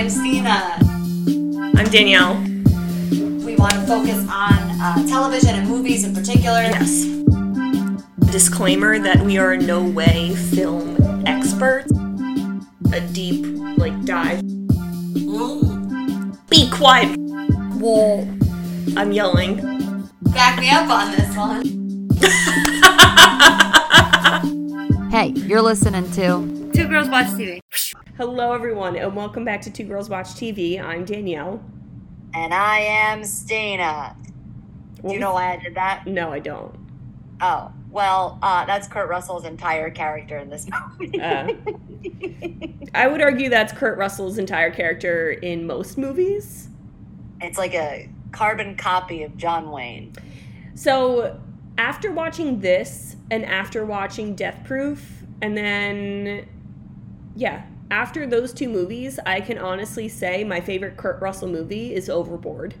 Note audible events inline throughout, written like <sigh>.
I'm Stina. I'm Danielle. We want to focus on uh, television and movies in particular. Yes. Disclaimer that we are in no way film experts. A deep, like, dive. Be quiet! Well, I'm yelling. back me up on this one. <laughs> Hey, you're listening to Two Girls Watch TV. Hello, everyone, and welcome back to Two Girls Watch TV. I'm Danielle. And I am Stina. Do you know why I did that? No, I don't. Oh, well, uh, that's Kurt Russell's entire character in this movie. Uh, I would argue that's Kurt Russell's entire character in most movies. it's like a carbon copy of John Wayne. So, after watching this and after watching Death Proof, and then, yeah, after those two movies, I can honestly say my favorite Kurt Russell movie is Overboard.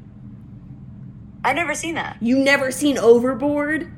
I've never seen that. You never seen Overboard?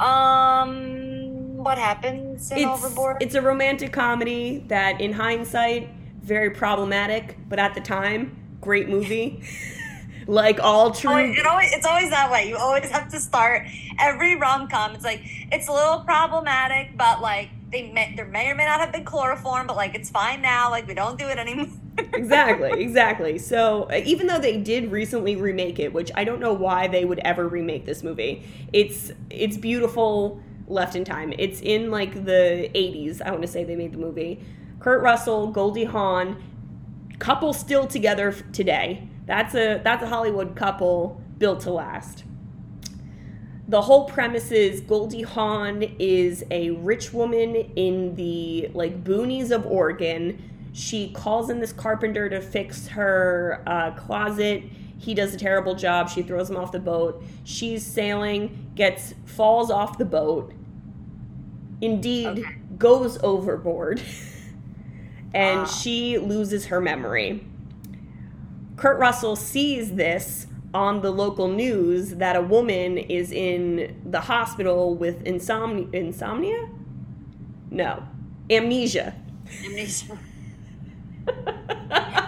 Um, what happens in It's, Overboard? it's a romantic comedy that, in hindsight, very problematic, but at the time, great movie. <laughs> like all true. Always- it always, it's always that way. You always have to start every rom com. It's like it's a little problematic, but like they may, there may or may not have been chloroform, but like it's fine now. Like we don't do it anymore. <laughs> exactly, exactly. So uh, even though they did recently remake it, which I don't know why they would ever remake this movie, it's it's beautiful left in time. It's in like the 80s. I want to say they made the movie. Kurt Russell, Goldie Hawn, couple still together today. That's a that's a Hollywood couple built to last. The whole premise is Goldie Hawn is a rich woman in the like boonies of Oregon. She calls in this carpenter to fix her uh, closet. He does a terrible job. She throws him off the boat. She's sailing, gets falls off the boat. Indeed, Okay. goes overboard, <laughs> and Ah. she loses her memory. Kurt Russell sees this on the local news that a woman is in the hospital with insomnia. Insomnia? No, amnesia. Amnesia. <laughs>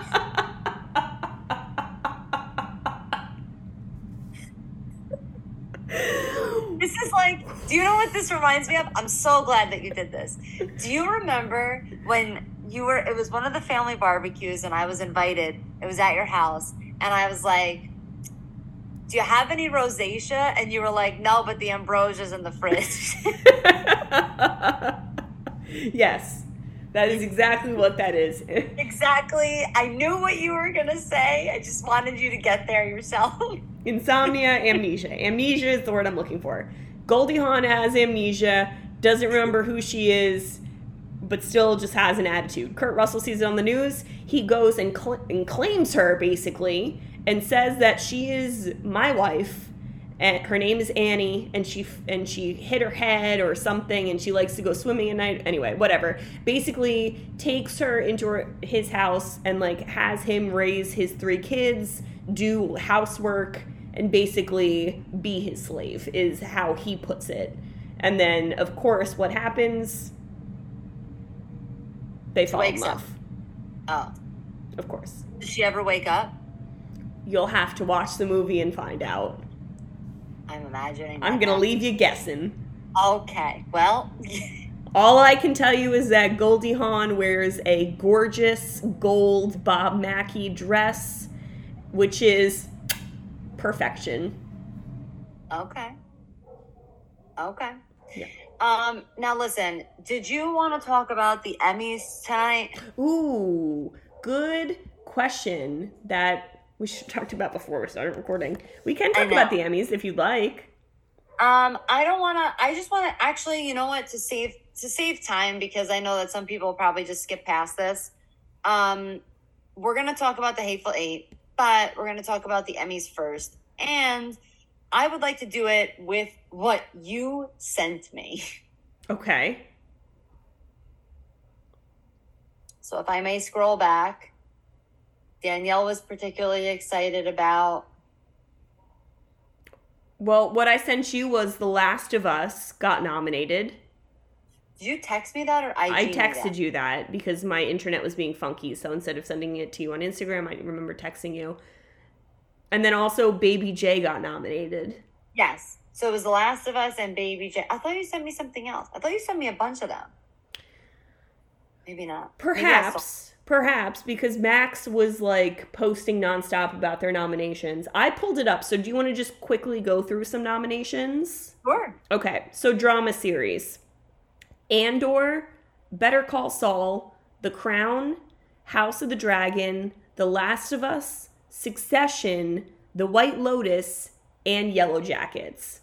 This is like, do you know what this reminds me of? I'm so glad that you did this. Do you remember when you were, it was one of the family barbecues and I was invited, it was at your house, and I was like, do you have any rosacea? And you were like, no, but the ambrosia's in the fridge. <laughs> yes, that is exactly what that is. <laughs> exactly. I knew what you were going to say. I just wanted you to get there yourself. <laughs> Insomnia, amnesia. Amnesia is the word I'm looking for. Goldie Hawn has amnesia, doesn't remember who she is, but still just has an attitude. Kurt Russell sees it on the news. He goes and, cl- and claims her, basically, and says that she is my wife. And her name is Annie, and she and she hit her head or something, and she likes to go swimming at night. Anyway, whatever. Basically, takes her into her, his house and like has him raise his three kids, do housework, and basically be his slave is how he puts it. And then, of course, what happens? They fall in love. Oh. Of course. Did she ever wake up? You'll have to watch the movie and find out. I'm imagining. I'm gonna leave you guessing. Okay. Well, <laughs> All I can tell you is that Goldie Hawn wears a gorgeous gold Bob Mackie dress, which is perfection. okay. Okay. Yeah. Um. Now listen. Did you want to talk about the Emmys tonight? Ooh, good question that we should talked about before we started recording. We can talk about the. Emmys if you'd like. Um. I don't want to. I just want to. Actually, you know what? To save to save time because I know that some people will probably just skip past this. Um. We're gonna talk about the Hateful Eight, but we're gonna talk about the Emmys first, and I would like to do it with what you sent me. Okay. So if I may scroll back, Danielle was particularly excited about. Well, what I sent you was The Last of Us got nominated. Did you text me that or I? I texted you that because my internet was being funky. So instead of sending it to you on Instagram, I remember texting you. And then also, Baby J got nominated. Yes. So it was The Last of Us and Baby J. I thought you sent me something else. I thought you sent me a bunch of them. Maybe not. Maybe I saw- Perhaps, because Max was like posting nonstop about their nominations. I pulled it up. So do you want to just quickly go through some nominations? Sure. Okay, so drama series Andor, Better Call Saul, The Crown, House of the Dragon, The Last of Us, Succession, The White Lotus, and Yellowjackets.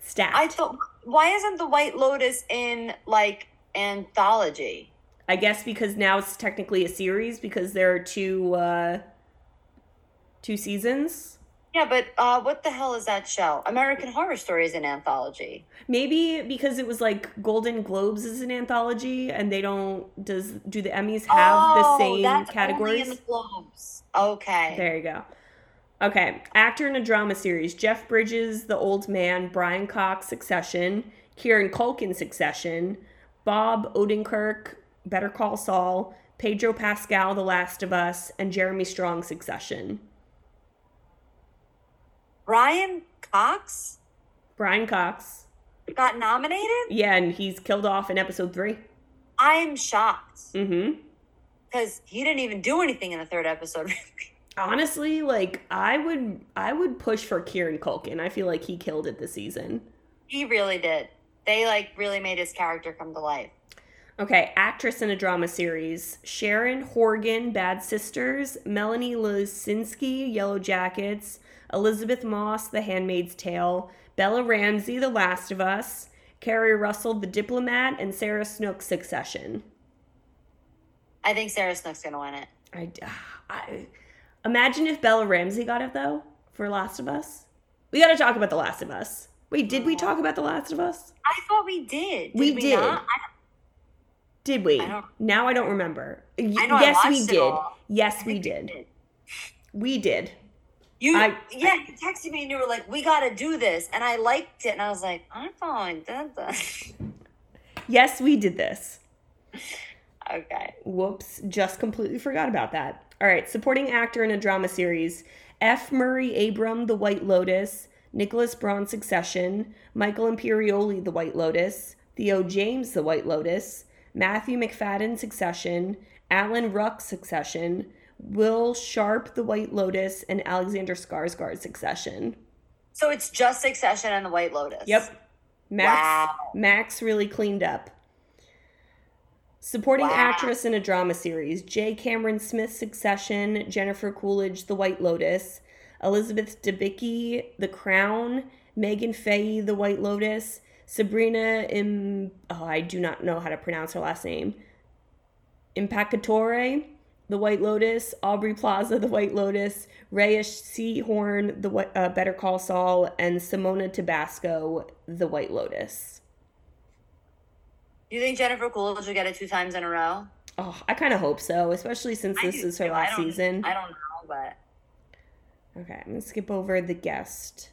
Stacked. I thought, why isn't The White Lotus in like anthology? I guess because now it's technically a series because there are two uh two seasons. Yeah, but uh, what the hell is that show? American Horror Story is an anthology. Maybe because it was like Golden Globes is an anthology and they don't does do the Emmys have the Oh, same that's categories? Only in the Globes. Okay. There you go. Okay, actor in a drama series: Jeff Bridges, The Old Man, Brian Cox, Succession, Kieran Culkin, Succession, Bob Odenkirk, Better Call Saul, Pedro Pascal, The Last of Us, and Jeremy Strong, Succession. Brian Cox Brian Cox, got nominated. yeah, and he's killed off in episode three. I'm shocked Mm-hmm. because he didn't even do anything in the third episode. <laughs> Honestly, like I would, I would push for Kieran Culkin. I feel like he killed it this season. he really did. They like really made his character come to life. Okay, actress in a drama series: Sharon Horgan, Bad Sisters; Melanie Lynskey, Yellow Jackets; Elisabeth Moss, The Handmaid's Tale; Bella Ramsey, The Last of Us; Keri Russell, The Diplomat; and Sarah Snook, Succession. I think Sarah Snook's gonna win it. I, I imagine if Bella Ramsey got it though for Last of Us. We got to talk about The Last of Us. Wait, did we mm. talk about The Last of Us? I thought we did. We we did. not? Did we? I now I don't remember. Y- I know I yes, we did. Yes, we did. We did. You, I- yeah, you texted me and you were like, "We got to do this," and I liked it, and I was like, "I'm following <laughs> that." Yes, we did this. okay. Whoops, just completely forgot about that. All right, supporting actor in a drama series F. Murray Abram, The White Lotus, Nicholas Braun, Succession, Michael Imperioli, The White Lotus, Theo James, The White Lotus, Matthew Macfadyen, Succession, Alan Ruck, Succession, Will Sharpe, The White Lotus, and Alexander Skarsgård, Succession. So it's just Succession and The White Lotus. Yep. Max Wow. Max really cleaned up. Supporting Wow. actress in a drama series: J. Cameron Smith, Succession; Jennifer Coolidge, The White Lotus; Elizabeth Debicki, The Crown; Meghann Fahy, The White Lotus; Sabrina Im. Oh, I do not know how to pronounce her last name. Impacatore, The White Lotus; Aubrey Plaza, The White Lotus; Rhea Seehorn, The uh, Better Call Saul; and Simona Tabasco, The White Lotus. Do you think Jennifer Coolidge will get it two times in a row? Oh, I kind of hope so, especially since I this is her too. Last don't- season. I don't know, but Okay, I'm gonna skip over the guest.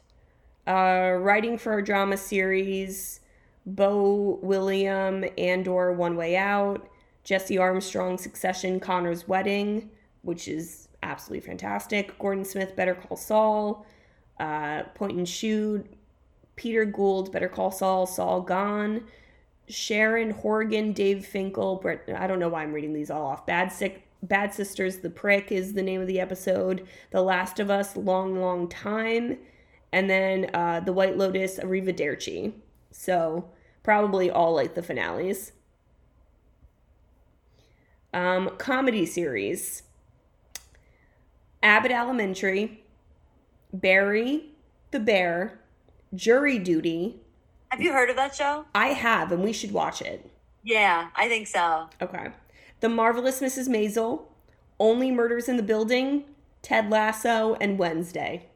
Uh, writing for a drama series, Bo William, Andor, One Way Out, Jesse Armstrong, Succession, Connor's Wedding, which is absolutely fantastic. Gordon Smith, Better Call Saul, uh, Point and Shoot, Peter Gould, Better Call Saul, Saul Gone, Sharon Horgan, Dave Finkel, Brett. I don't know why I'm reading these all off. Bad Sick, Bad Sisters, The Prick is the name of the episode. The Last of Us, Long Long Time, and then uh, The White Lotus, Arrivederci. So probably all like the finales. Um, comedy series. Abbott Elementary, Barry, The Bear, Jury Duty. have you heard of that show? I have, and we should watch it. Yeah, I think so. Okay. The Marvelous Mrs. Maisel, Only Murders in the Building, Ted Lasso, and Wednesday.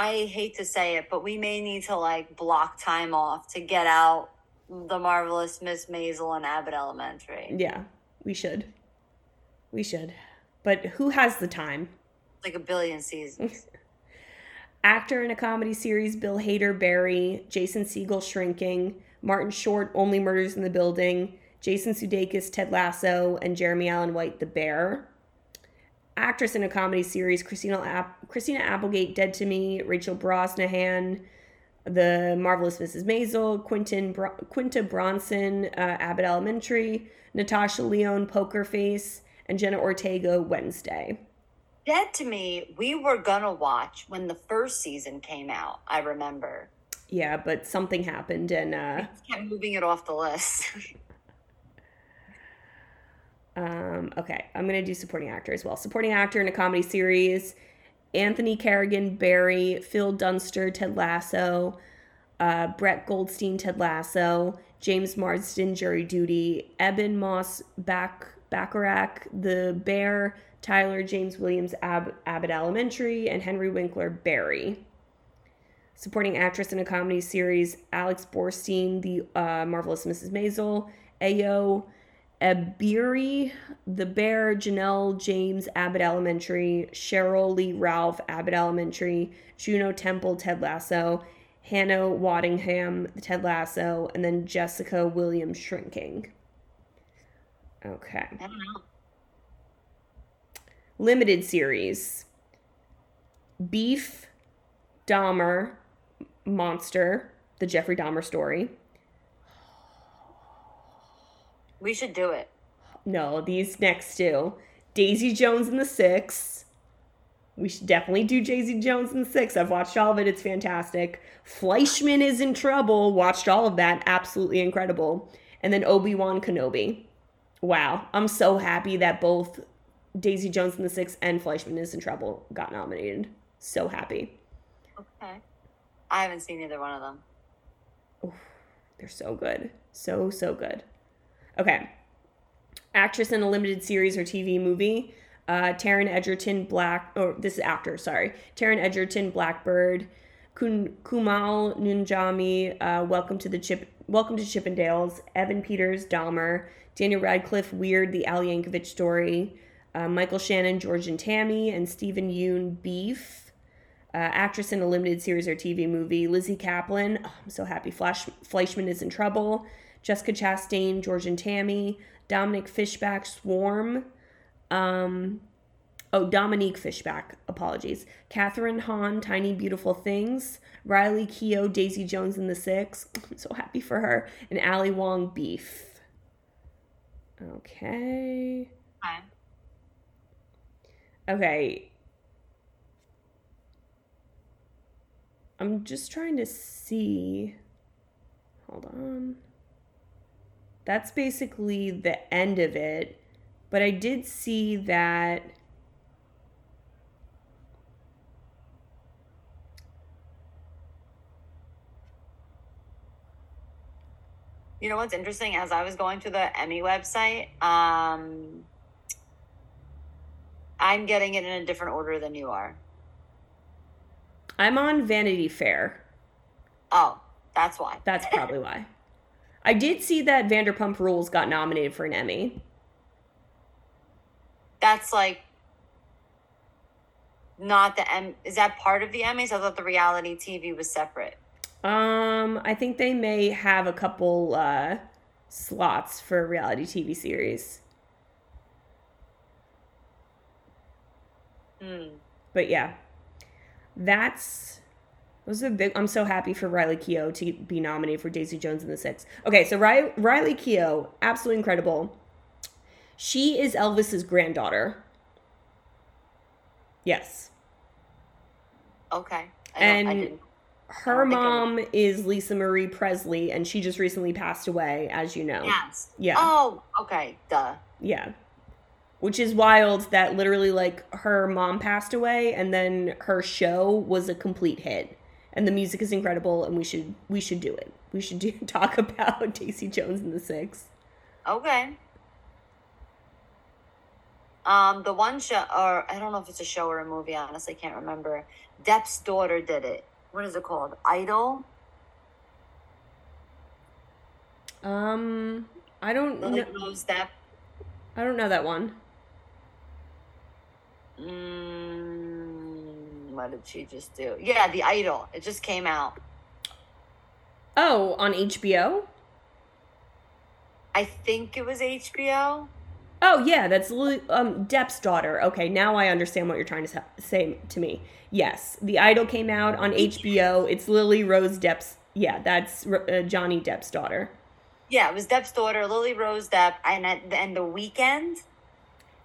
I hate to say it, but we may need to like block time off to get out the marvelous Miss Maisel and Abbott Elementary. Yeah, we should. We should. But who has the time? Like a billion seasons. <laughs> <laughs> Actor in a comedy series Bill Hader, Barry, Jason Segel, Shrinking, Martin Short, Only Murders in the Building, Jason Sudeikis, Ted Lasso, and Jeremy Allen White, The Bear. Actress in a comedy series, Christina, App- Christina Applegate, Dead to Me, Rachel Brosnahan, The Marvelous Mrs. Maisel, Quentin Br- Quinta Brunson, uh, Abbott Elementary, Natasha Lyonne, Poker Face, and Jenna Ortega, Wednesday. Dead to Me, we were gonna watch when the first season came out. I remember. Yeah, but something happened and uh, kept moving it off the list. <laughs> Um, okay, I'm gonna do supporting actor as well. Supporting actor in a comedy series: Anthony Carrigan, Barry, Phil Dunster, Ted Lasso, uh, Brett Goldstein, Ted Lasso, James Marsden, Jury Duty, Eben Moss, Back Bacharach, The Bear, Tyler James Williams, Ab- Abbott Elementary, and Henry Winkler, Barry. Supporting actress in a comedy series: Alex Borstein, The uh, Marvelous Mrs. Maisel, Ayo. Ebiri, The Bear, Janelle James, Abbott Elementary, Cheryl Lee Ralph, Abbott Elementary, Juno Temple, Ted Lasso, Hannah Waddingham, Ted Lasso, and then Jessica Williams Shrinking. Okay. I don't know. Limited series Beef, Dahmer, Monster, the Jeffrey Dahmer story. We should do it. No, these next two. Daisy Jones and the Six. We should definitely do Daisy Jones and the Six. I've watched all of it. It's fantastic. Fleishman is in trouble. Watched all of that. Absolutely incredible. And then Obi Wan Kenobi. Wow. I'm so happy that both Daisy Jones and the Six and Fleishman is in trouble got nominated. So happy. Okay. I haven't seen either one of them. They're so good. So, so good. Okay. Actress in a limited series or TV movie. Uh, Taron Egerton, Black, or this is actor, sorry. Taron Egerton, Blackbird. Kun, Kumal Nunjami, uh, Welcome to the Chip, Welcome to Chippendales. Evan Peters, Dahmer. Daniel Radcliffe, Weird, The Al Yankovic Story. Uh, Michael Shannon, George and Tammy, and Steven Yeun, Beef. Uh, actress in a limited series or TV movie, Lizzy Caplan. Oh, I'm so happy. Flash, Fleishman is in trouble. Jessica Chastain, George and Tammy. Dominic Fishback, Swarm. Um, oh, Dominique Fishback. Apologies. Kathryn Hahn, Tiny Beautiful Things. Riley Keough, Daisy Jones and the Six. I'm <laughs> so happy for her. And Ali Wong, Beef. Okay. Okay. Okay. I'm just trying to see. Hold on. That's basically the end of it. But I did see that. You know what's interesting? As I was going to the Emmy website, um, I'm getting it in a different order than you are. I'm on Vanity Fair. Oh, that's why. That's probably why. I did see that Vanderpump Rules got nominated for an Emmy. That's like not the M. Is that part of the Emmys? I thought the reality TV was separate. Um, I think they may have a couple uh, slots for a reality TV series. Hmm. But yeah, that's those are big. I'm so happy for Riley Keough to be nominated for Daisy Jones and the Six. Okay, so Riley, Riley Keough, absolutely incredible. She is Elvis's granddaughter. Yes, Okay. I don't, I and her mom is Lisa Marie Presley, and she just recently passed away, as you know. Yes. Yeah. Oh, okay. Duh. Yeah. Which is wild that literally like her mom passed away and then her show was a complete hit. And the music is incredible and we should we should do it. We should do <laughs> talk about Daisy Jones and the Six. Okay. Um, the one show, or I don't know if it's a show or a movie. Honestly, can't remember. Depp's daughter did it. What is it called? Idol. Um I don't Lily know Rose Depp. I don't know that one. Mm, what did she just do? Yeah, the Idol. It just came out. Oh, on HBO? I think it was HBO. Oh yeah, that's Lily, um Depp's daughter. Okay, now I understand what you're trying to say to me. Yes, The Idol came out on HBO. It's Lily Rose Depp's. Yeah, that's uh, Johnny Depp's daughter. Yeah, it was Depp's daughter, Lily Rose Depp, and at, the, and the Weeknd.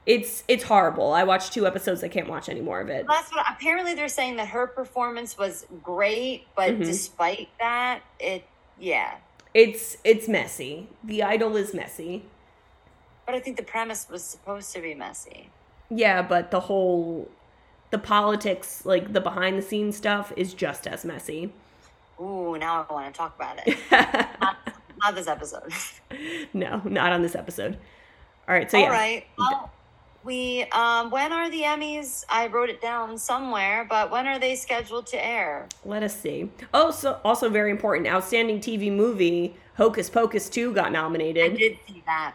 It's it's horrible. I watched two episodes. I can't watch any more of it. That's what apparently they're saying that her performance was great, but Mhm. despite that, it yeah. It's it's messy. The Idol is messy. But I think the premise was supposed to be messy. Yeah, but the whole the politics, like the behind the scenes stuff, is just as messy. Ooh, now I want to talk about it. <laughs> not, not this episode. <laughs> no, not on this episode. All right, so All yeah. right. Well, we um when are the Emmys? I wrote it down somewhere, but when are they scheduled to air? Let us see. Oh, so also very important. Outstanding TV movie Hocus Pocus 2 got nominated. I did see that.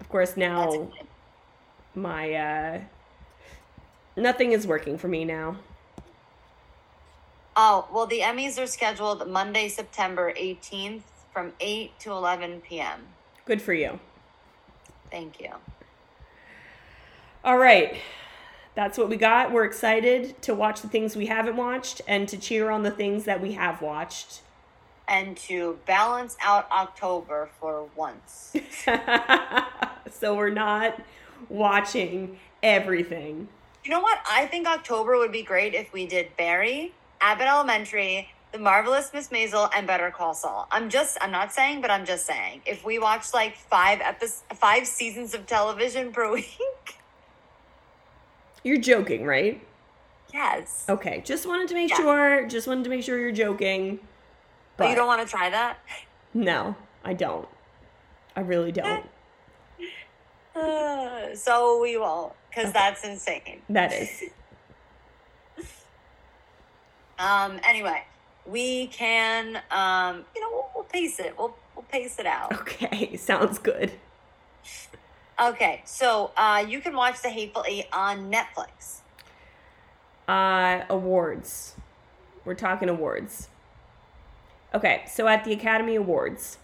Of course, now my uh nothing is working for me now. Oh, well, the Emmys are scheduled Monday, September 18th from 8 to 11 p.m. Good for you. Thank you. All right. That's what we got. We're excited to watch the things we haven't watched and to cheer on the things that we have watched. And to balance out October for once. <laughs> so we're not watching everything. You know what? I think October would be great if we did Barry, Abbott Elementary, The Marvelous Miss Maisel, and Better Call Saul. I'm just, I'm not saying, but I'm just saying. If we watched like five episodes, five seasons of television per <laughs> week, You're joking, right? yes. Okay, just wanted to make Yeah. sure. Just wanted to make sure you're joking. But you don't want to try that? No, I don't. I really don't. <laughs> Uh, so we won't, because that's insane. That is. <laughs> Um. Anyway, we can. Um. You know, we'll, we'll pace it. We'll we'll pace it out. Okay, <laughs> sounds good. Okay. So, uh, you can watch The Hateful Eight on Netflix. Uh, awards. We're talking awards. Okay, so at the Academy Awards,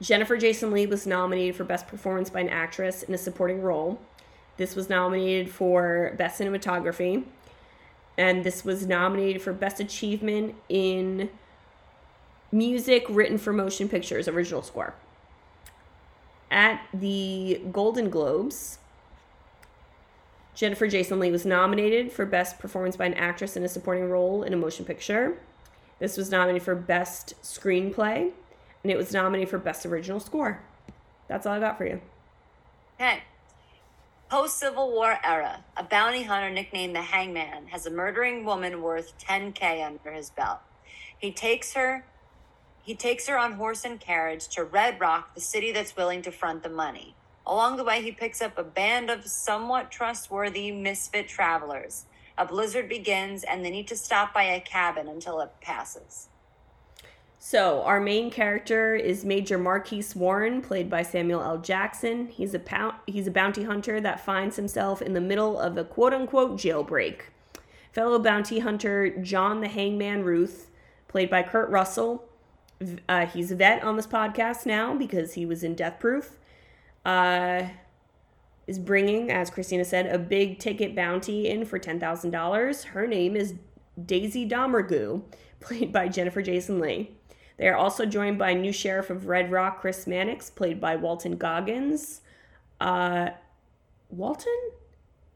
Jennifer Jason Leigh was nominated for Best Performance by an Actress in a Supporting Role. This was nominated for Best Cinematography. And this was nominated for Best Achievement in Music Written for Motion Pictures Original Score. At the Golden Globes, Jennifer Jason Leigh was nominated for Best Performance by an Actress in a Supporting Role in a Motion Picture. This was nominated for Best Screenplay, and it was nominated for Best Original Score. That's all I got for you. Okay. Post Civil War era, a bounty hunter nicknamed the Hangman has a murdering woman worth 10k under his belt. He takes her he takes her on horse and carriage to Red Rock, the city that's willing to front the money. Along the way, he picks up a band of somewhat trustworthy misfit travelers. A blizzard begins, and they need to stop by a cabin until it passes. So, our main character is Major Marquis Warren, played by Samuel L. Jackson. He's a pou- he's a bounty hunter that finds himself in the middle of a quote unquote jailbreak. Fellow bounty hunter John the Hangman Ruth, played by Kurt Russell. Uh, he's a vet on this podcast now because he was in Death Proof. Uh, is bringing, as Christina said, a big ticket bounty in for $10,000. Her name is Daisy Domergue, <laughs> played by Jennifer Jason Leigh. They are also joined by new sheriff of Red Rock, Chris Mannix, played by Walton Goggins. Uh, Walton?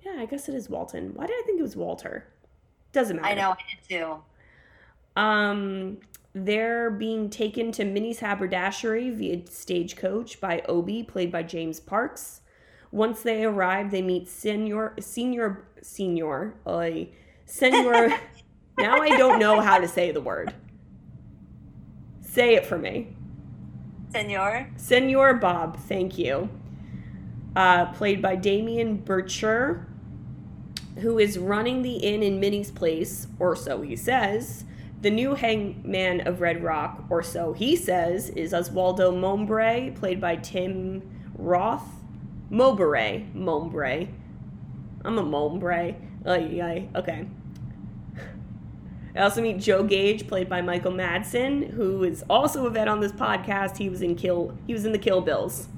Yeah, I guess it is Walton. Why did I think it was Walter? Doesn't matter. I know, I did too. Um, they're being taken to Minnie's haberdashery via stagecoach by Obi, played by James Parks. Once they arrive, they meet Senor, Senior, Senior, uh, Senor. <laughs> now I don't know how to say the word. Say it for me. Senor? Senor Bob, thank you. Uh, played by Damien Bircher, who is running the inn in Minnie's place, or so he says. The new hangman of Red Rock, or so he says, is Oswaldo Mombre, played by Tim Roth. Mowbray. Mombre. I'm a Mombre. Ay, ay, okay. I also meet Joe Gage, played by Michael Madsen, who is also a vet on this podcast. He was in Kill. He was in the Kill Bills.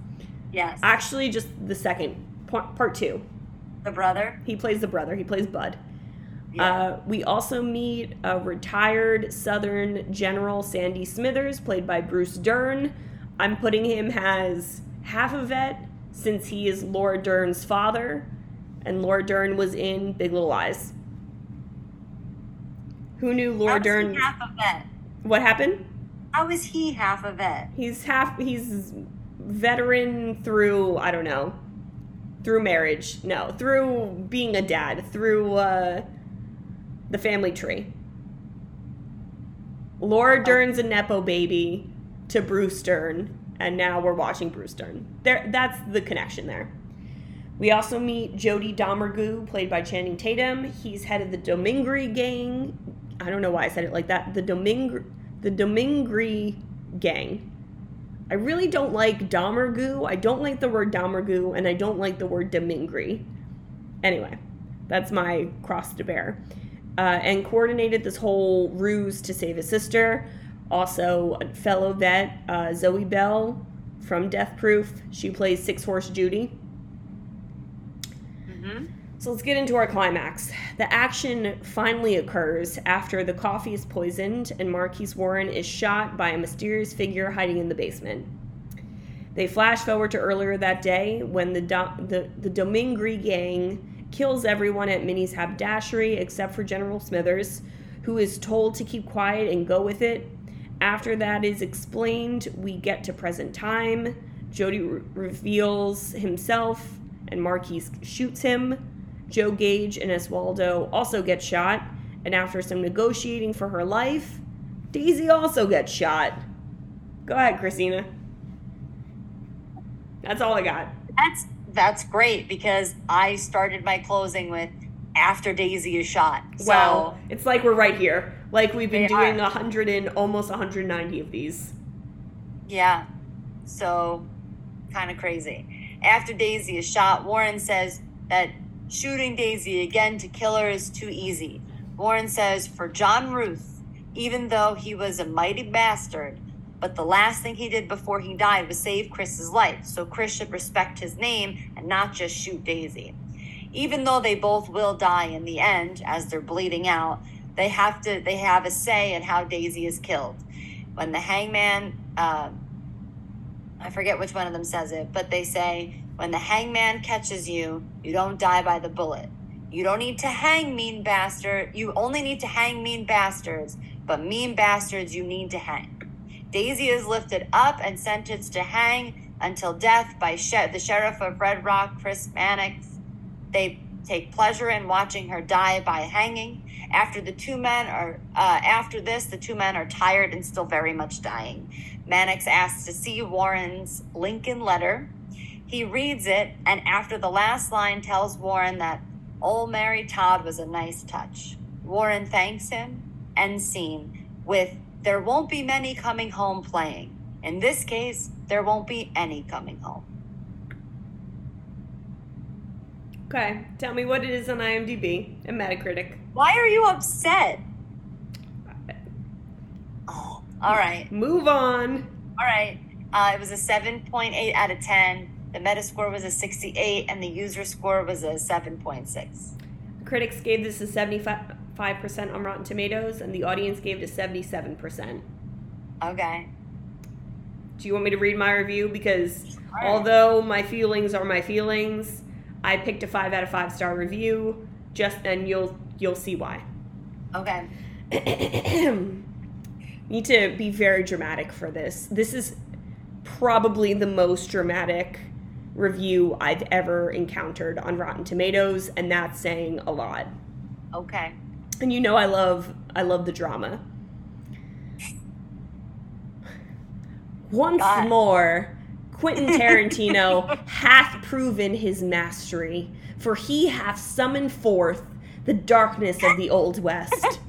Yes. Actually, just the second part, part two. the brother. He plays the brother. He plays Bud. Yeah. Uh, we also meet a retired Southern General Sandy Smithers, played by Bruce Dern. I'm putting him as half a vet since he is Laura Dern's father, and Laura Dern was in Big Little Lies. Who knew Laura Dern? half a vet? What happened? How is he half a vet? He's half. He's veteran through I don't know, through marriage. No, through being a dad. Through uh, the family tree. Laura Dern's a nepo baby to Bruce Dern, and now we're watching Bruce Dern. There, that's the connection there. We also meet Jody Domergue, played by Channing Tatum. He's head of the Domingri gang. I don't know why I said it like that. The Domingri, the Domingri gang. I really don't like Domergue. I don't like the word Domergue, and I don't like the word Domingri. Anyway, that's my cross to bear. Uh, and coordinated this whole ruse to save his sister. Also, a fellow vet, uh, Zoe Bell from Death Proof. She plays Six Horse Judy. hmm So let's get into our climax. The action finally occurs after the coffee is poisoned and Marquis Warren is shot by a mysterious figure hiding in the basement. They flash forward to earlier that day when the Do- the, the Domingri gang kills everyone at Minnie's haberdashery except for General Smithers, who is told to keep quiet and go with it. After that is explained, we get to present time. Jody re- reveals himself, and Marquis shoots him. Joe Gage and Oswaldo also get shot, and after some negotiating for her life, Daisy also gets shot. Go ahead, Christina. That's all I got. That's that's great because I started my closing with after Daisy is shot. So Wow. It's like we're right here. Like we've been doing a 100 and almost 190 of these. yeah. So kind of crazy. After Daisy is shot, Warren says that shooting Daisy again to kill her is too easy. Warren says for John Ruth, even though he was a mighty bastard, but the last thing he did before he died was save Chris's life. So Chris should respect his name and not just shoot Daisy. Even though they both will die in the end as they're bleeding out, they have to they have a say in how Daisy is killed. When the hangman uh, I forget which one of them says it, but they say, when the hangman catches you, you don't die by the bullet. You don't need to hang mean bastard. You only need to hang mean bastards, but mean bastards you need to hang. Daisy is lifted up and sentenced to hang until death by she- the sheriff of Red Rock, Chris Mannix. They take pleasure in watching her die by hanging. After the two men are, uh, after this, the two men are tired and still very much dying. Mannix asks to see Warren's Lincoln letter. He reads it, and after the last line, tells Warren that old Mary Todd was a nice touch. Warren thanks him. End scene with there won't be many coming home playing. In this case, there won't be any coming home. Okay, tell me what it is on IMDb and Metacritic. Why are you upset? Oh, all right. Move on. All right. Uh, it was a 7.8 out of 10. The Metascore was a 68, and the user score was a 7.6. Critics gave this a 75% on Rotten Tomatoes, and the audience gave it a 77%. Okay. Do you want me to read my review? Because although my feelings are my feelings, I picked a five out of five star review. Just and you'll you'll see why. Okay. <clears throat> Need to be very dramatic for this. This is probably the most dramatic review I've ever encountered on Rotten Tomatoes, and that's saying a lot. Okay. And you know I love I love the drama. Once God. more, Quentin <laughs> Tarantino hath proven his mastery, for he hath summoned forth the darkness of the Old West,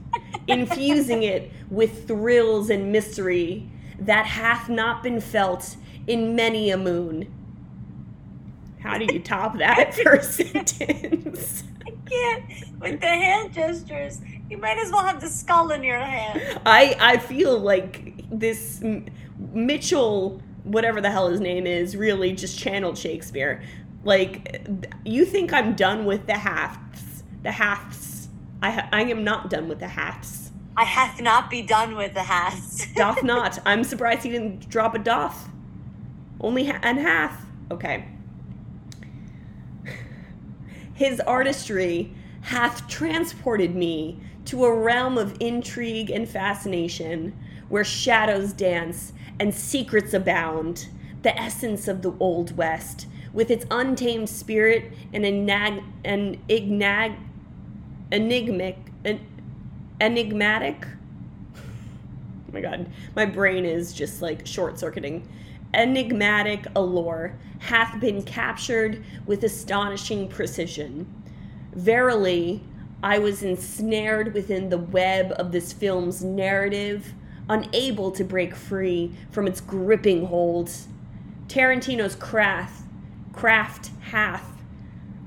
infusing it with thrills and mystery that hath not been felt in many a moon. How do you top that <laughs> first sentence? I can't. With the hand gestures, You might as well have the skull in your hand. I I feel like this M- Mitchell, whatever the hell his name is, really just channeled Shakespeare. Like, you think I'm done with the halves? The halves. I ha- I am not done with the halves. I hath not be done with the hats. <laughs> Doth not. I'm surprised he didn't drop a doth. Only ha- and half. Okay. His artistry hath transported me to a realm of intrigue and fascination, where shadows dance and secrets abound, the essence of the Old West, with its untamed spirit and enag- an ignag- enigmatic. <laughs> Oh my god, my brain is just like short circuiting. Enigmatic allure hath been captured with astonishing precision. Verily, I was ensnared within the web of this film's narrative, unable to break free from its gripping hold. Tarantino's craft, craft hath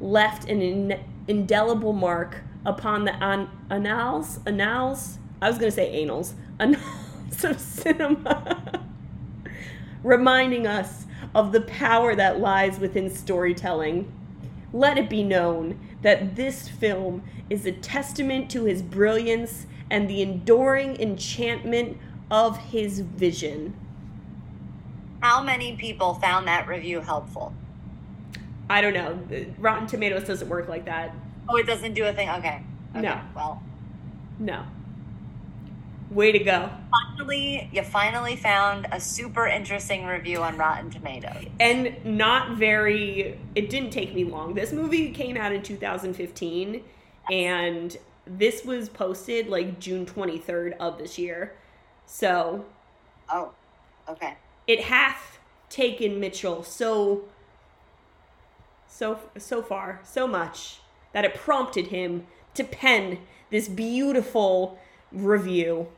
left an in, indelible mark upon the an, annals, annals. I was going to say annals, <laughs> annals of cinema, reminding us of the power that lies within storytelling. Let it be known that this film is a testament to his brilliance and the enduring enchantment of his vision. How many people found that review helpful? I don't know. Rotten Tomatoes doesn't work like that. Oh, it doesn't do a thing. Okay. okay. No. Well, No. Way to go. finally, you finally found a super interesting review on Rotten Tomatoes. And not very, it didn't take me long. This movie came out in 2015, and this was posted like June 23rd of this year. So Oh, okay. it hath taken Mitchell so so so far, so much that it prompted him to pen this beautiful review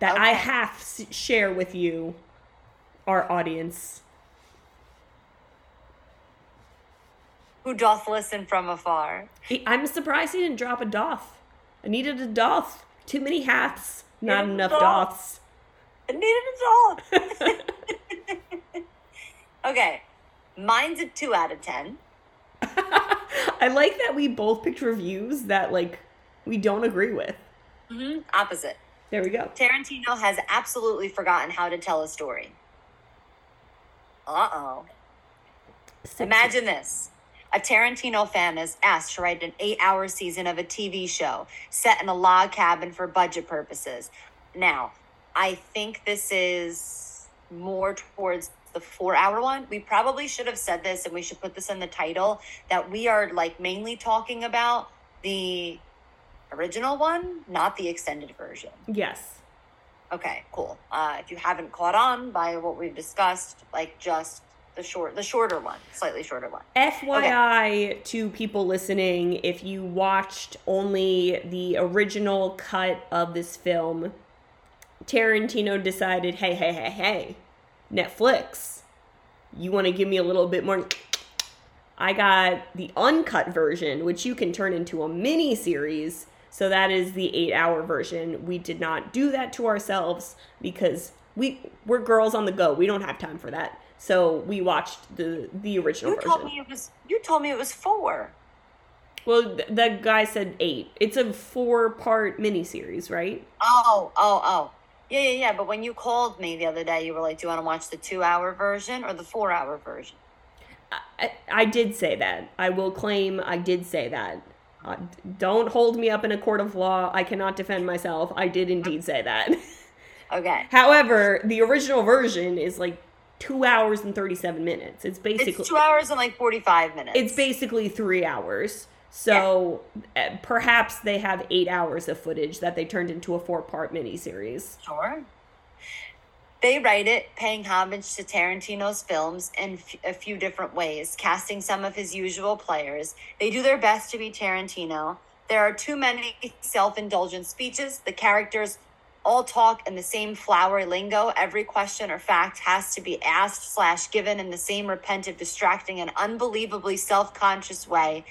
that I Okay. have s- share with you, our audience. Who doth listen from afar? I'm surprised he didn't drop a doth. I needed a doth. Too many haths, not Needed enough doth. doths. I needed a dog. <laughs> <laughs> okay. Mine's a two out of ten. <laughs> I like that we both picked reviews that like we don't agree with. hmm Opposite. There we go. Tarantino has absolutely forgotten how to tell a story. Uh oh. Imagine this. A Tarantino fan is asked to write an eight hour season of a TV show set in a log cabin for budget purposes. Now, I think this is more towards the four hour one. We probably should have said this and we should put this in the title that we are like mainly talking about the original one, not the extended version. Yes. Okay, cool. Uh, if you haven't caught on by what we've discussed, like just the short, the shorter one, slightly shorter one. FYI to people listening, if you watched only the original cut of this film, Tarantino decided, hey, hey, hey, hey, Netflix, you want to give me a little bit more? I got the uncut version, which you can turn into a mini series. So that is the eight hour version. We did not do that to ourselves because we we're girls on the go. We don't have time for that. So we watched the the original You version. told me it was. You told me it was four. Well, th- the guy said eight. It's a four part miniseries, right? Oh, oh, oh. Yeah, yeah, yeah. But when you called me the other day, you were like, "Do you want to watch the two-hour version or the four-hour version?" I, I did say that. I will claim I did say that. Uh, don't hold me up in a court of law. I cannot defend myself. I did indeed say that. <laughs> Okay. However, the original version is like two hours and 37 minutes. It's basically It's two hours and like forty-five minutes. it's basically three hours. So uh, perhaps they have eight hours of footage that they turned into a four part miniseries. Sure. They write it paying homage to Tarantino's films in f- a few different ways, casting some of his usual players. They do their best to be Tarantino. There are too many self indulgent speeches. The characters all talk in the same flowery lingo. Every question or fact has to be asked slash given in the same repentant, distracting, and unbelievably self conscious way.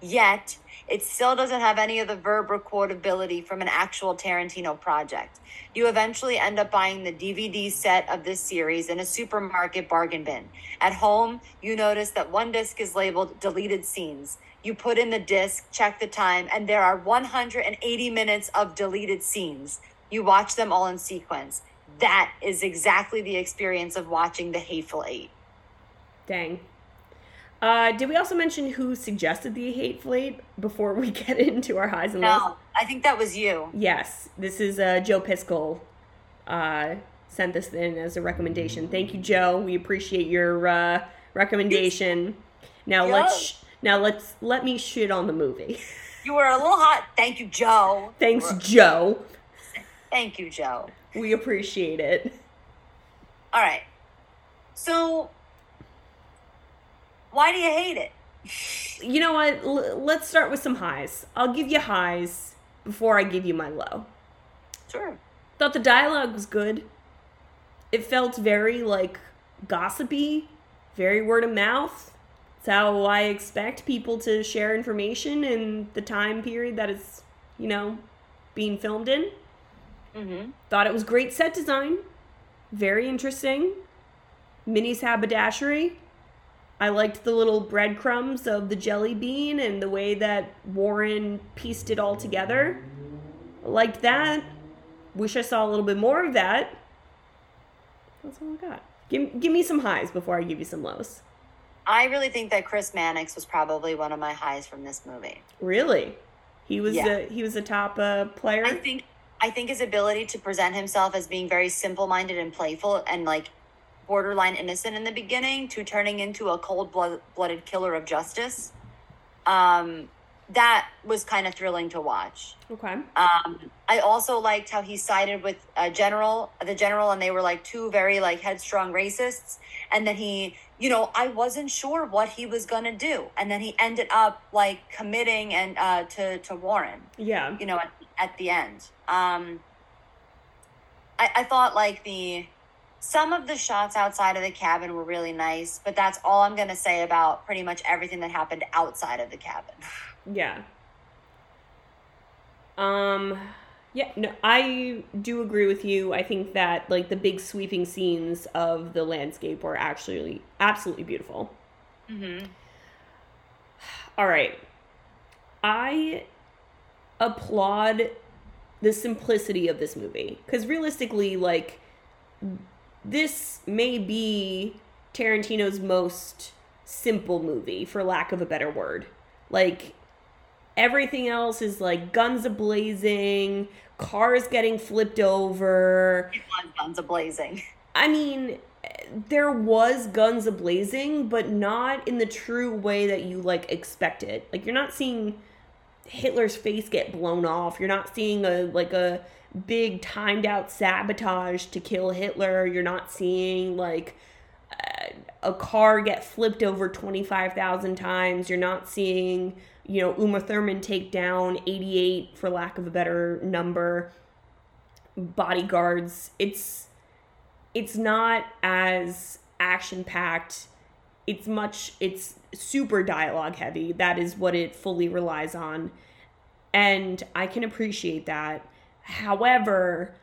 Yet, it still doesn't have any of the verb recordability from an actual Tarantino project. You eventually end up buying the DVD set of this series in a supermarket bargain bin. At home, you notice that one disc is labeled deleted scenes. You put in the disc, check the time, and there are 180 minutes of deleted scenes. You watch them all in sequence. That is exactly the experience of watching The Hateful Eight. Dang. Uh, did we also mention who suggested the Hateful Eight before we <laughs> get into our highs and lows? No, I think that was you. Yes, this is uh, Joe Piskel. Uh, sent this in as a recommendation. Thank you, Joe. We appreciate your uh, recommendation. Now let's now let's let me shit on the movie. You were a little hot. Thank you, Joe. <laughs> Thanks, Joe. Thank you, Joe. We appreciate it. All right. So, why do you hate it? You know what? L- let's start with some highs. I'll give you highs before I give you my low. Sure. Thought the dialogue was good. It felt very like gossipy, very word of mouth. It's how I expect people to share information in the time period that it's, you know, being filmed in. Mm-hmm. Thought it was great set design. Very interesting. Minnie's haberdashery. I liked the little breadcrumbs of the jelly bean and the way that Warren pieced it all together. I liked that. Wish I saw a little bit more of that. That's all I got. Give, give me some highs before I give you some lows. I really think that Chris Mannix was probably one of my highs from this movie. Really? He was Yeah. a, he was a top uh, player. I think I think his ability to present himself as being very simple-minded and playful and like borderline innocent in the beginning to turning into a cold-blooded killer of justice. Um that was kind of thrilling to watch. okay. Um, I also liked how he sided with a general, the general, and they were like two very like headstrong racists. And then he, you know, I wasn't sure what he was gonna do, and then he ended up like committing and uh, to to Warren, Yeah. you know, at, at the end. Um, I, I thought like the some of the shots outside of the cabin were really nice, but that's all I'm gonna say about pretty much everything that happened outside of the cabin. <sighs> Yeah. Um yeah, no, I do agree with you. I think that like the big sweeping scenes of the landscape were actually absolutely beautiful. Mm-hmm. <sighs> All right. I applaud the simplicity of this movie cuz realistically like this may be Tarantino's most simple movie for lack of a better word. Like everything else is like guns a blazing, cars getting flipped over. It was guns a blazing. I mean, there was guns a blazing, but not in the true way that you like expect it. Like you're not seeing Hitler's face get blown off. You're not seeing a like a big timed out sabotage to kill Hitler. You're not seeing like a car get flipped over 25,000 times. You're not seeing, you know, Uma Thurman take down 88 for lack of a better number bodyguards. It's it's not as action packed. It's much it's super dialogue heavy. That is what it fully relies on. And I can appreciate that. However,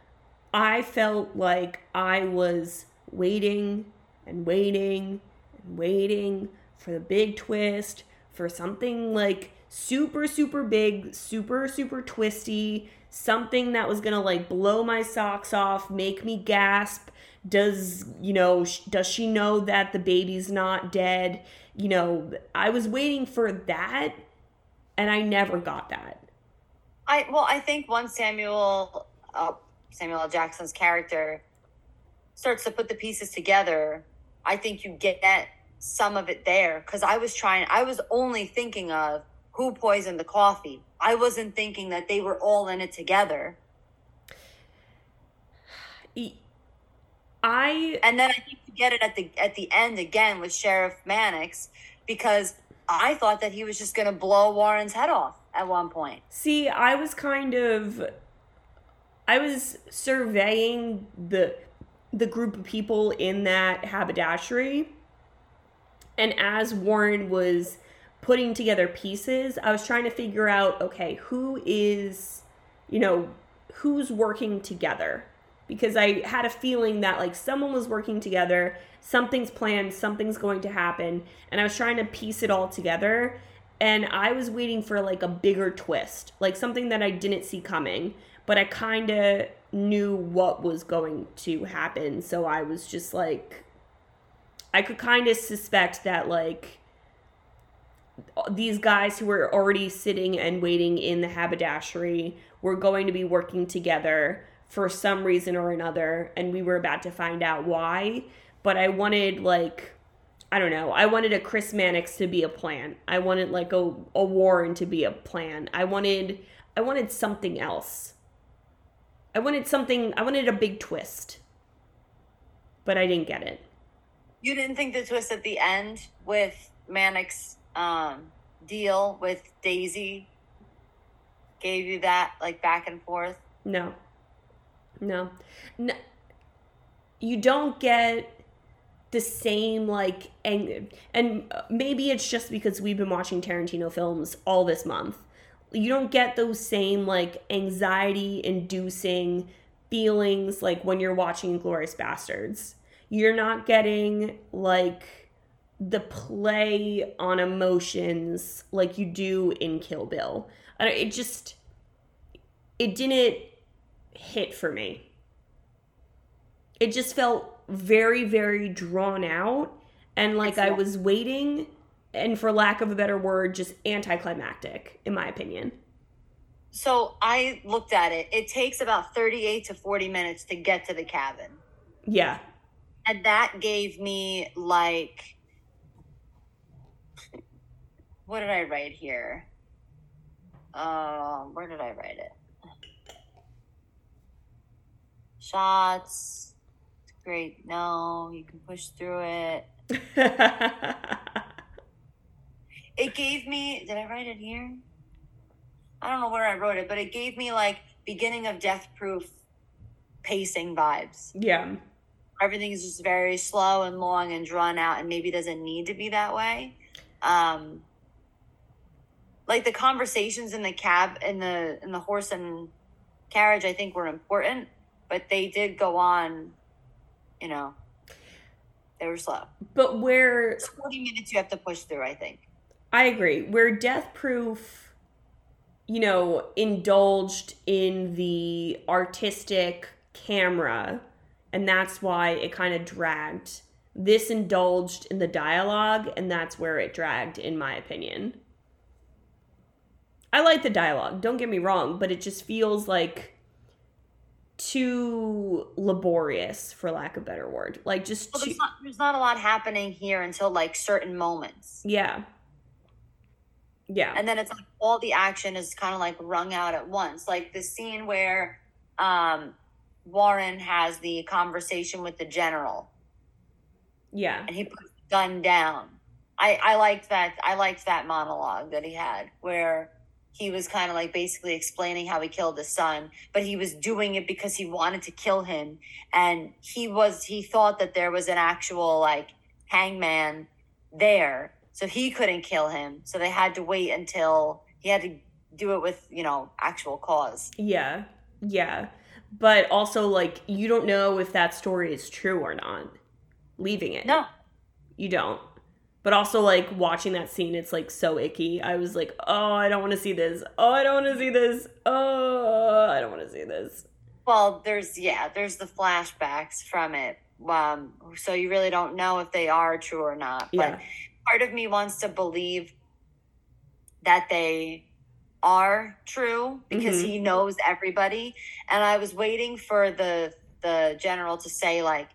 I felt like I was waiting and waiting and waiting for the big twist, for something like super, super big, super, super twisty, something that was gonna like blow my socks off, make me gasp. Does, you know, sh- does she know that the baby's not dead? You know, I was waiting for that and I never got that. I well, I think once Samuel uh, Samuel L. Jackson's character starts to put the pieces together, I think you get some of it there. Because I was trying, I was only thinking of who poisoned the coffee. I wasn't thinking that they were all in it together. I And then I think you get it at the at the end again with Sheriff Mannix because I thought that he was just going to blow Warren's head off at one point. See, I was kind of I was surveying the the group of people in that haberdashery and as Warren was putting together pieces. I was trying to figure out, okay, who is, you know, who's working together? Because I had a feeling that like someone was working together, something's planned, something's going to happen, and I was trying to piece it all together. And I was waiting for like a bigger twist, like something that I didn't see coming, but I kind of knew what was going to happen. So I was just like, I could kind of suspect that like these guys who were already sitting and waiting in the haberdashery were going to be working together for some reason or another and we were about to find out why but i wanted like i don't know i wanted a chris mannix to be a plan i wanted like a, a warren to be a plan i wanted i wanted something else i wanted something i wanted a big twist but i didn't get it You didn't think the twist at the end with Mannix um, deal with Daisy gave you that like back and forth? No. No. no. You don't get the same like ang- and maybe it's just because we've been watching Tarantino films all this month. You don't get those same like anxiety inducing feelings like when you're watching Glorious Bastards. You're not getting like the play on emotions like you do in Kill Bill. It just it didn't hit for me. It just felt very very drawn out and like It's I not- was waiting and for lack of a better word just anticlimactic in my opinion. So I looked at it. It takes about 38 to 40 minutes to get to the cabin. Yeah. And that gave me like what did I write here? Um, where did I write it? Shots. Great. No, you can push through it. <laughs> It gave me. Did I write it here? I don't know where I wrote it, but it gave me like beginning of Death Proof pacing vibes. yeah. Everything is just very slow and long and drawn out, and maybe doesn't need to be that way. Um, like the conversations in the cab, in the in the horse and carriage, I think were important, but they did go on. You know, they were slow. But where It's Forty minutes you have to push through. I think. I agree. Where Death Proof, you know, indulged in the artistic camera, and that's why it kind of dragged. This indulged in the dialogue, and that's where it dragged, in my opinion. I like the dialogue, don't get me wrong, but it just feels like too laborious, for lack of a better word. Like, just Well, too. there's not, there's not a lot happening here until like certain moments. Yeah. Yeah. And then it's like all the action is kind of like wrung out at once. Like the scene where um, Warren has the conversation with the general yeah. and he puts the gun down. I, I liked that. I liked that monologue that he had where he was kind of like basically explaining how he killed his son, but he was doing it because he wanted to kill him. And he was, he thought that there was an actual like hangman there. So he couldn't kill him. So they had to wait until he had to do it with, you know, actual cause. Yeah, yeah. But also, like, you don't know if that story is true or not. Leaving it. No, You don't. But also, like, watching that scene, it's like so icky. I was like, oh, I don't want to see this. Oh, I don't want to see this. Oh, I don't want to see this. Well, there's yeah, there's the flashbacks from it. Um, so you really don't know if they are true or not. Yeah. But part of me wants to believe that they are true because Mhm. he knows everybody. And I was waiting for the the general to say like,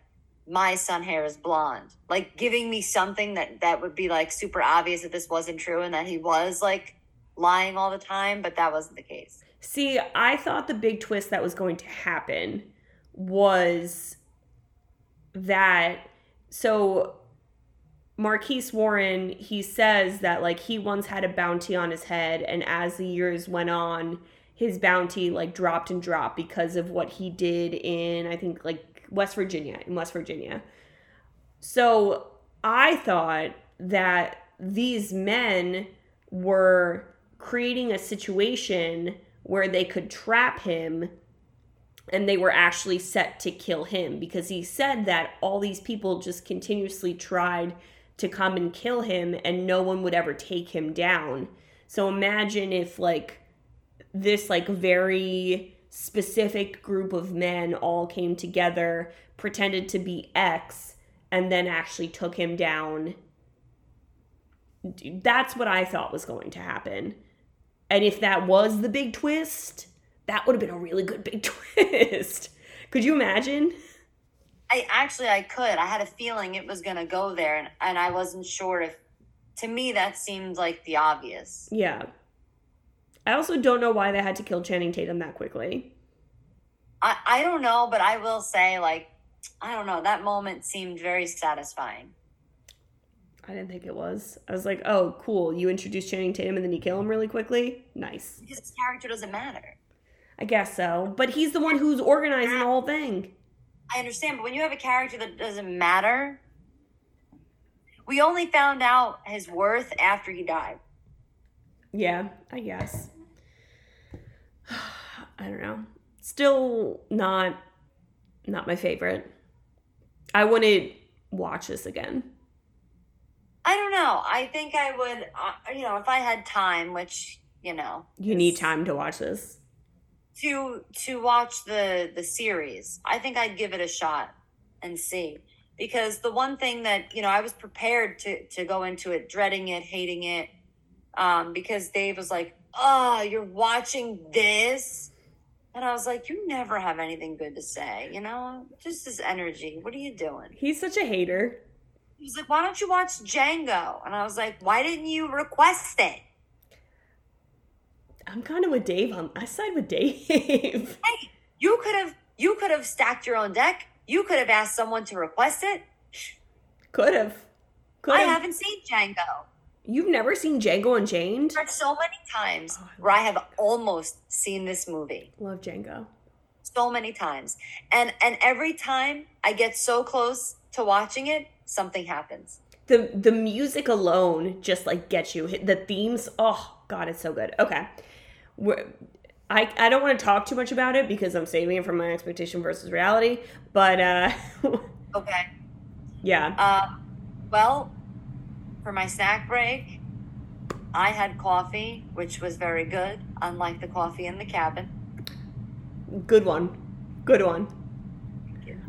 "My son hair is blonde," like giving me something that that would be like super obvious that this wasn't true and that he was like lying all the time. But that wasn't the case. See, I thought the big twist that was going to happen was that so Marquis Warren, he says that like he once had a bounty on his head and as the years went on, his bounty like dropped and dropped because of what he did in I think like West Virginia, in West Virginia. So, I thought that these men were creating a situation where they could trap him and they were actually set to kill him because he said that all these people just continuously tried to come and kill him and no one would ever take him down. So imagine if like this like very specific group of men all came together, pretended to be X and then actually took him down. That's what I thought was going to happen. And if that was the big twist, that would have been a really good big <laughs> twist. Could you imagine? I actually I could. I had a feeling it was gonna go there, and, and I wasn't sure if. To me, that seemed like the obvious. Yeah. I also don't know why they had to kill Channing Tatum that quickly. I I don't know, but I will say like I don't know. That moment seemed very satisfying. I didn't think it was. I was like, oh, cool. You introduce Channing Tatum and then you kill him really quickly. Nice. Because his character doesn't matter. I guess so. But he's the one who's organizing the whole thing. I understand, but when you have a character that doesn't matter, we only found out his worth after he died. Yeah, I guess. <sighs> I don't know. Still not not my favorite. I wouldn't watch this again. I don't know. I think I would, uh, you know, if I had time, which you know, You need time to watch this. to to watch the the series. I think I'd give it a shot and see because the one thing that you know I was prepared to to go into it dreading it, hating it, um, because Dave was like, "Oh, you're watching this," and I was like, "You never have anything good to say, you know? Just this energy. What are you doing?" He's such a hater. He was like, "Why don't you watch Django?" And I was like, "Why didn't you request it?" I'm kind of with Dave on I side with Dave. <laughs> Hey, you could have you could have stacked your own deck. You could have asked someone to request it. Could have. Could I have. haven't seen Django. You've never seen Django Unchained? There's so many times where I have almost seen this movie. Love Django. So many times. And and every time I get so close to watching it, something happens. The the music alone just like gets you. The themes, oh god, it's so good. Okay. We're, I, I don't want to talk too much about it because I'm saving it from my expectation versus reality. But uh <laughs> Okay. yeah. Uh, well, for my snack break, I had coffee, which was very good, unlike the coffee in the cabin. Good one. Good one.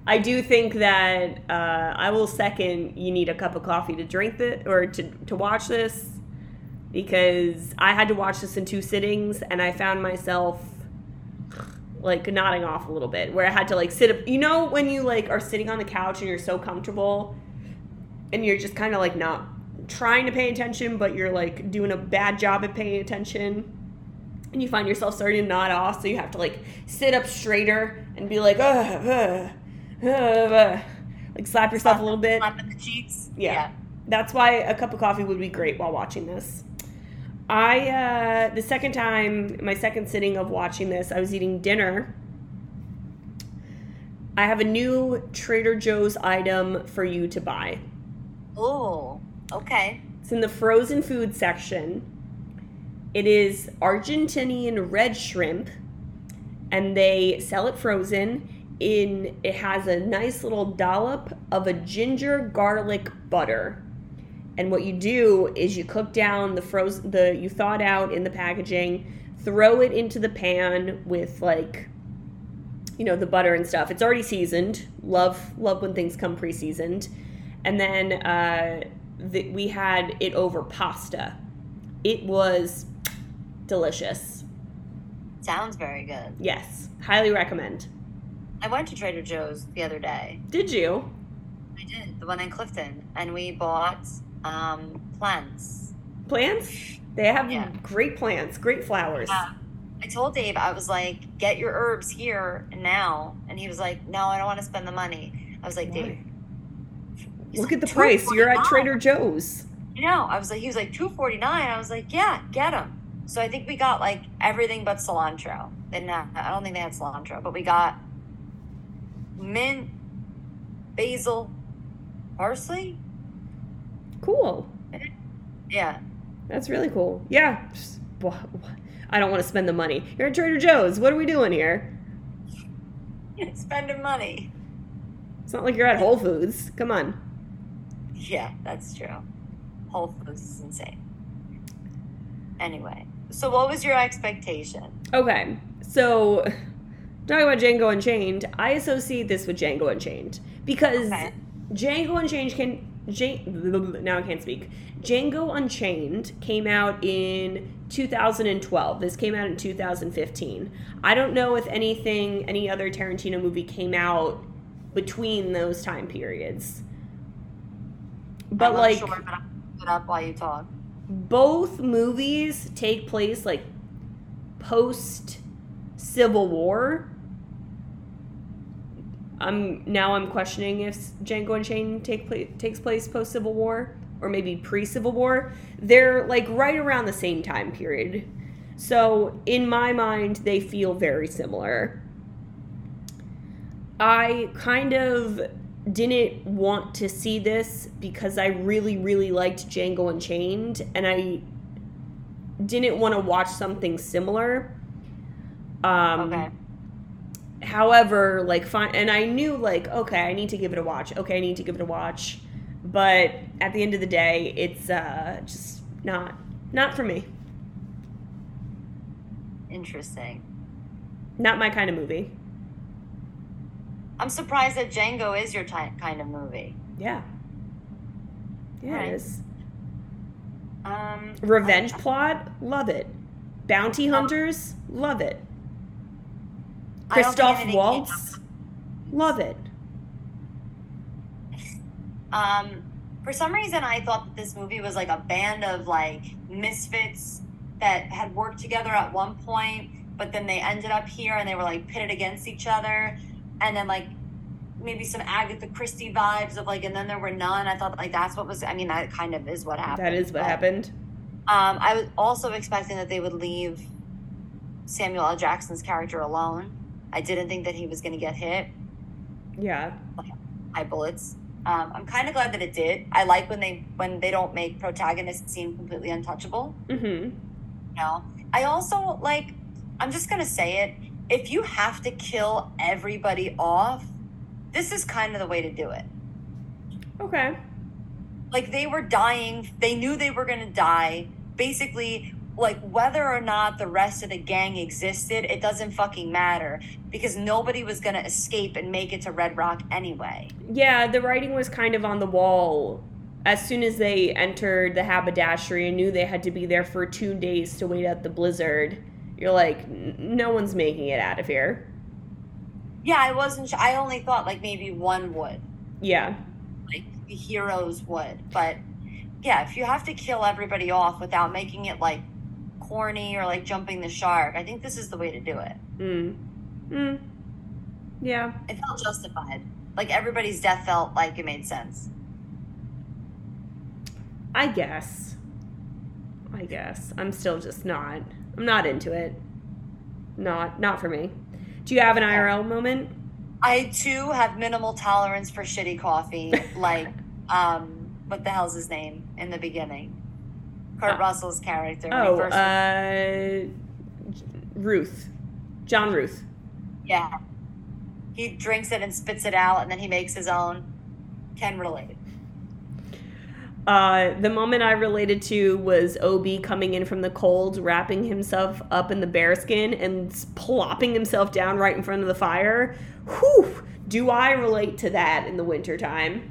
I do think that uh, I will second you need a cup of coffee to drink it or to, to watch this because I had to watch this in two sittings and I found myself like nodding off a little bit where I had to like sit up. You know, when you like are sitting on the couch and you're so comfortable and you're just kind of like not trying to pay attention, but you're like doing a bad job at paying attention and you find yourself starting to nod off, so you have to like sit up straighter and be like, uh, uh, uh, uh, like slap yourself a little bit. Slap in the cheeks. Yeah. That's why a cup of coffee would be great while watching this. I, uh, the second time, my second sitting of watching this, I was eating dinner. I have a new Trader Joe's item for you to buy. Oh, okay. It's in the frozen food section. It is Argentinian red shrimp, and they sell it frozen. In it has a nice little dollop of a ginger garlic butter. And what you do is you cook down the frozen the you thawed out in the packaging, throw it into the pan with like you know the butter and stuff. It's already seasoned. Love love when things come pre-seasoned. And then uh, the, we had it over pasta. It was delicious. Sounds very good. Yes, highly recommend. I went to Trader Joe's the other day. Did you? I did, the one in Clifton, and we bought um, plants. Plants? They have Yeah. great plants, great flowers. Yeah. I told Dave, I was like, get your herbs here and now. And he was like, no, I don't want to spend the money. I was like, Why? Dave. He's Look like, at the price. You're at Trader Joe's. You know, I was like, he was like, two forty nine. I was like, yeah, get them. So I think we got like everything but cilantro. They uh, didn't I don't think they had cilantro, but we got mint, basil, parsley. Cool. Yeah. That's really cool. Yeah. Just- wha- wha- I don't want to spend the money. You're at Trader Joe's. What are we doing here? <laughs> Spending money. It's not like you're at Whole Foods. Come on. Yeah, that's true. Whole Foods is insane. Anyway, so what was your expectation? Okay. So, talking about Django Unchained, I associate this with Django Unchained because Okay. Django Unchained can. Jan- now I can't speak. Django Unchained came out in 2012. This came out in 2015. I don't know if anything, any other Tarantino movie came out between those time periods. But I'm like sure, but look it up while you talk. both movies take place like post Civil War. I'm now I'm questioning if Django Unchained take pla- takes place post Civil War or maybe pre Civil War. They're like right around the same time period. So in my mind, they feel very similar. I kind of didn't want to see this because I really, really liked Django Unchained, and I didn't want to watch something similar. Um, Okay. However, like, fine, and I knew, like, okay, I need to give it a watch. Okay, I need to give it a watch. But at the end of the day, it's uh, just not not for me. Interesting. Not my kind of movie. I'm surprised that Django is your ty- kind of movie. Yeah. Yeah, Right. it is. Um, Revenge plot, love it. Bounty hunters, love it. I Christoph Waltz, love it. Um, for some reason, I thought that this movie was like a band of like misfits that had worked together at one point, but then they ended up here and they were like pitted against each other, and then like maybe some Agatha Christie vibes of like, and then there were none. I thought like that's what was. I mean, that kind of is what happened. That is what but, happened. Um, I was also expecting that they would leave Samuel L. Jackson's character alone. I didn't think that he was going to get hit Yeah. by bullets. Um, I'm kind of glad that it did. I like when they when they don't make protagonists seem completely untouchable. Mm-hmm. You know, I also like. I'm just gonna say it. If you have to kill everybody off, this is kind of the way to do it. Okay. Like they were dying. They knew they were gonna die. Basically, like whether or not the rest of the gang existed, it doesn't fucking matter because nobody was gonna escape and make it to Red Rock anyway. Yeah, the writing was kind of on the wall. As soon as they entered the haberdashery and knew they had to be there for two days to wait out the blizzard, you're like, no one's making it out of here. Yeah, I wasn't. I only thought like maybe one would. Yeah. like the heroes would. But yeah, if you have to kill everybody off without making it like corny or like jumping the shark, I think this is the way to do it. Mm. Mm. Yeah. It felt justified. Like everybody's death felt like it made sense. I guess. I guess. I'm still just not. I'm not into it. Not not for me. Do you have an IRL moment? I too have minimal tolerance for shitty coffee. <laughs> Like, um, what the hell's his name in the beginning? Kurt Uh, Russell's character. Oh, uh Ruth. John Ruth. yeah. He drinks it and spits it out, and then he makes his own. Can relate. Uh, the moment I related to was O.B. coming in from the cold, wrapping himself up in the bearskin and plopping himself down right in front of the fire. Whew! Do I relate to that in the wintertime?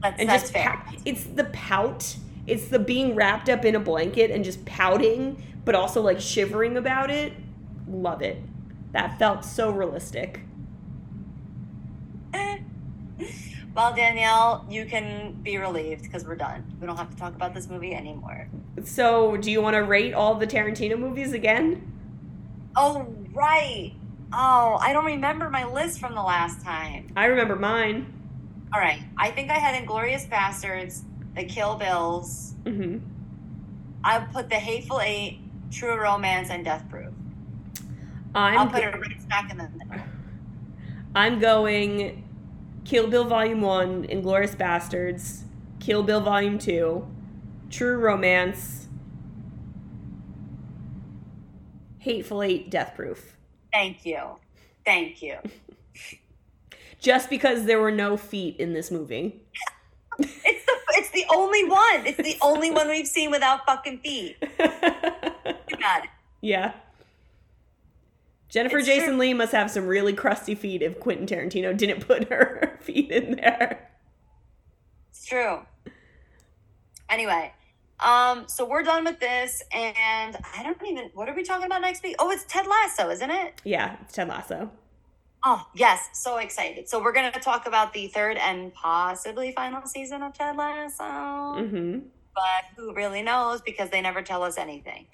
That's, And that's just fair. pout- it's the pout. It's the being wrapped up in a blanket and just pouting, but also like shivering about it. Love it. That felt so realistic. Well, Danielle, you can be relieved because we're done. We don't have to talk about this movie anymore. So, do you want to rate all the Tarantino movies again? Oh, right. Oh, I don't remember my list from the last time. I remember mine. All right. I think I had Inglourious Basterds, The Kill Bills. hmm I put The Hateful Eight, True Romance, and Death Proof. I'm I'll put go- it right smack in the middle. I'm going Kill Bill Volume 1, Inglourious Basterds, Kill Bill Volume 2, True Romance, Hateful Eight, Death Proof. Thank you. Thank you. <laughs> Just because there were no feet in this movie. <laughs> It's the it's the only one. It's the only one we've seen without fucking feet. You got it. yeah. Jennifer It's Jason true. Leigh must have some really crusty feet if Quentin Tarantino didn't put her <laughs> feet in there. It's true. Anyway, um, so we're done with this, and I don't even. What are we talking about next week? Oh, it's Ted Lasso, isn't it? Yeah, it's Ted Lasso. Oh, yes, so excited. So we're gonna talk about the third and possibly final season of Ted Lasso, Mm-hmm. but who really knows because they never tell us anything.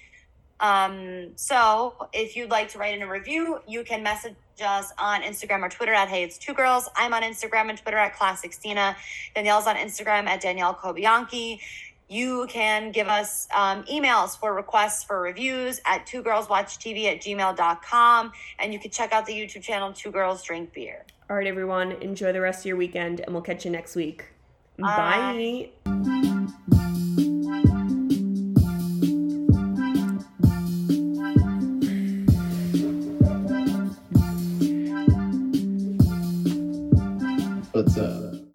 Um, so if you'd like to write in a review, you can message us on Instagram or Twitter at Hey It's Two Girls. I'm on Instagram and Twitter at Classic Stina. Danielle's on Instagram at Danielle Cobianchi. You can give us um, emails for requests for reviews at two girls watch TV at gmail.com. And you can check out the YouTube channel Two Girls Drink Beer. All right, everyone, enjoy the rest of your weekend, and we'll catch you next week. Bye. Bye.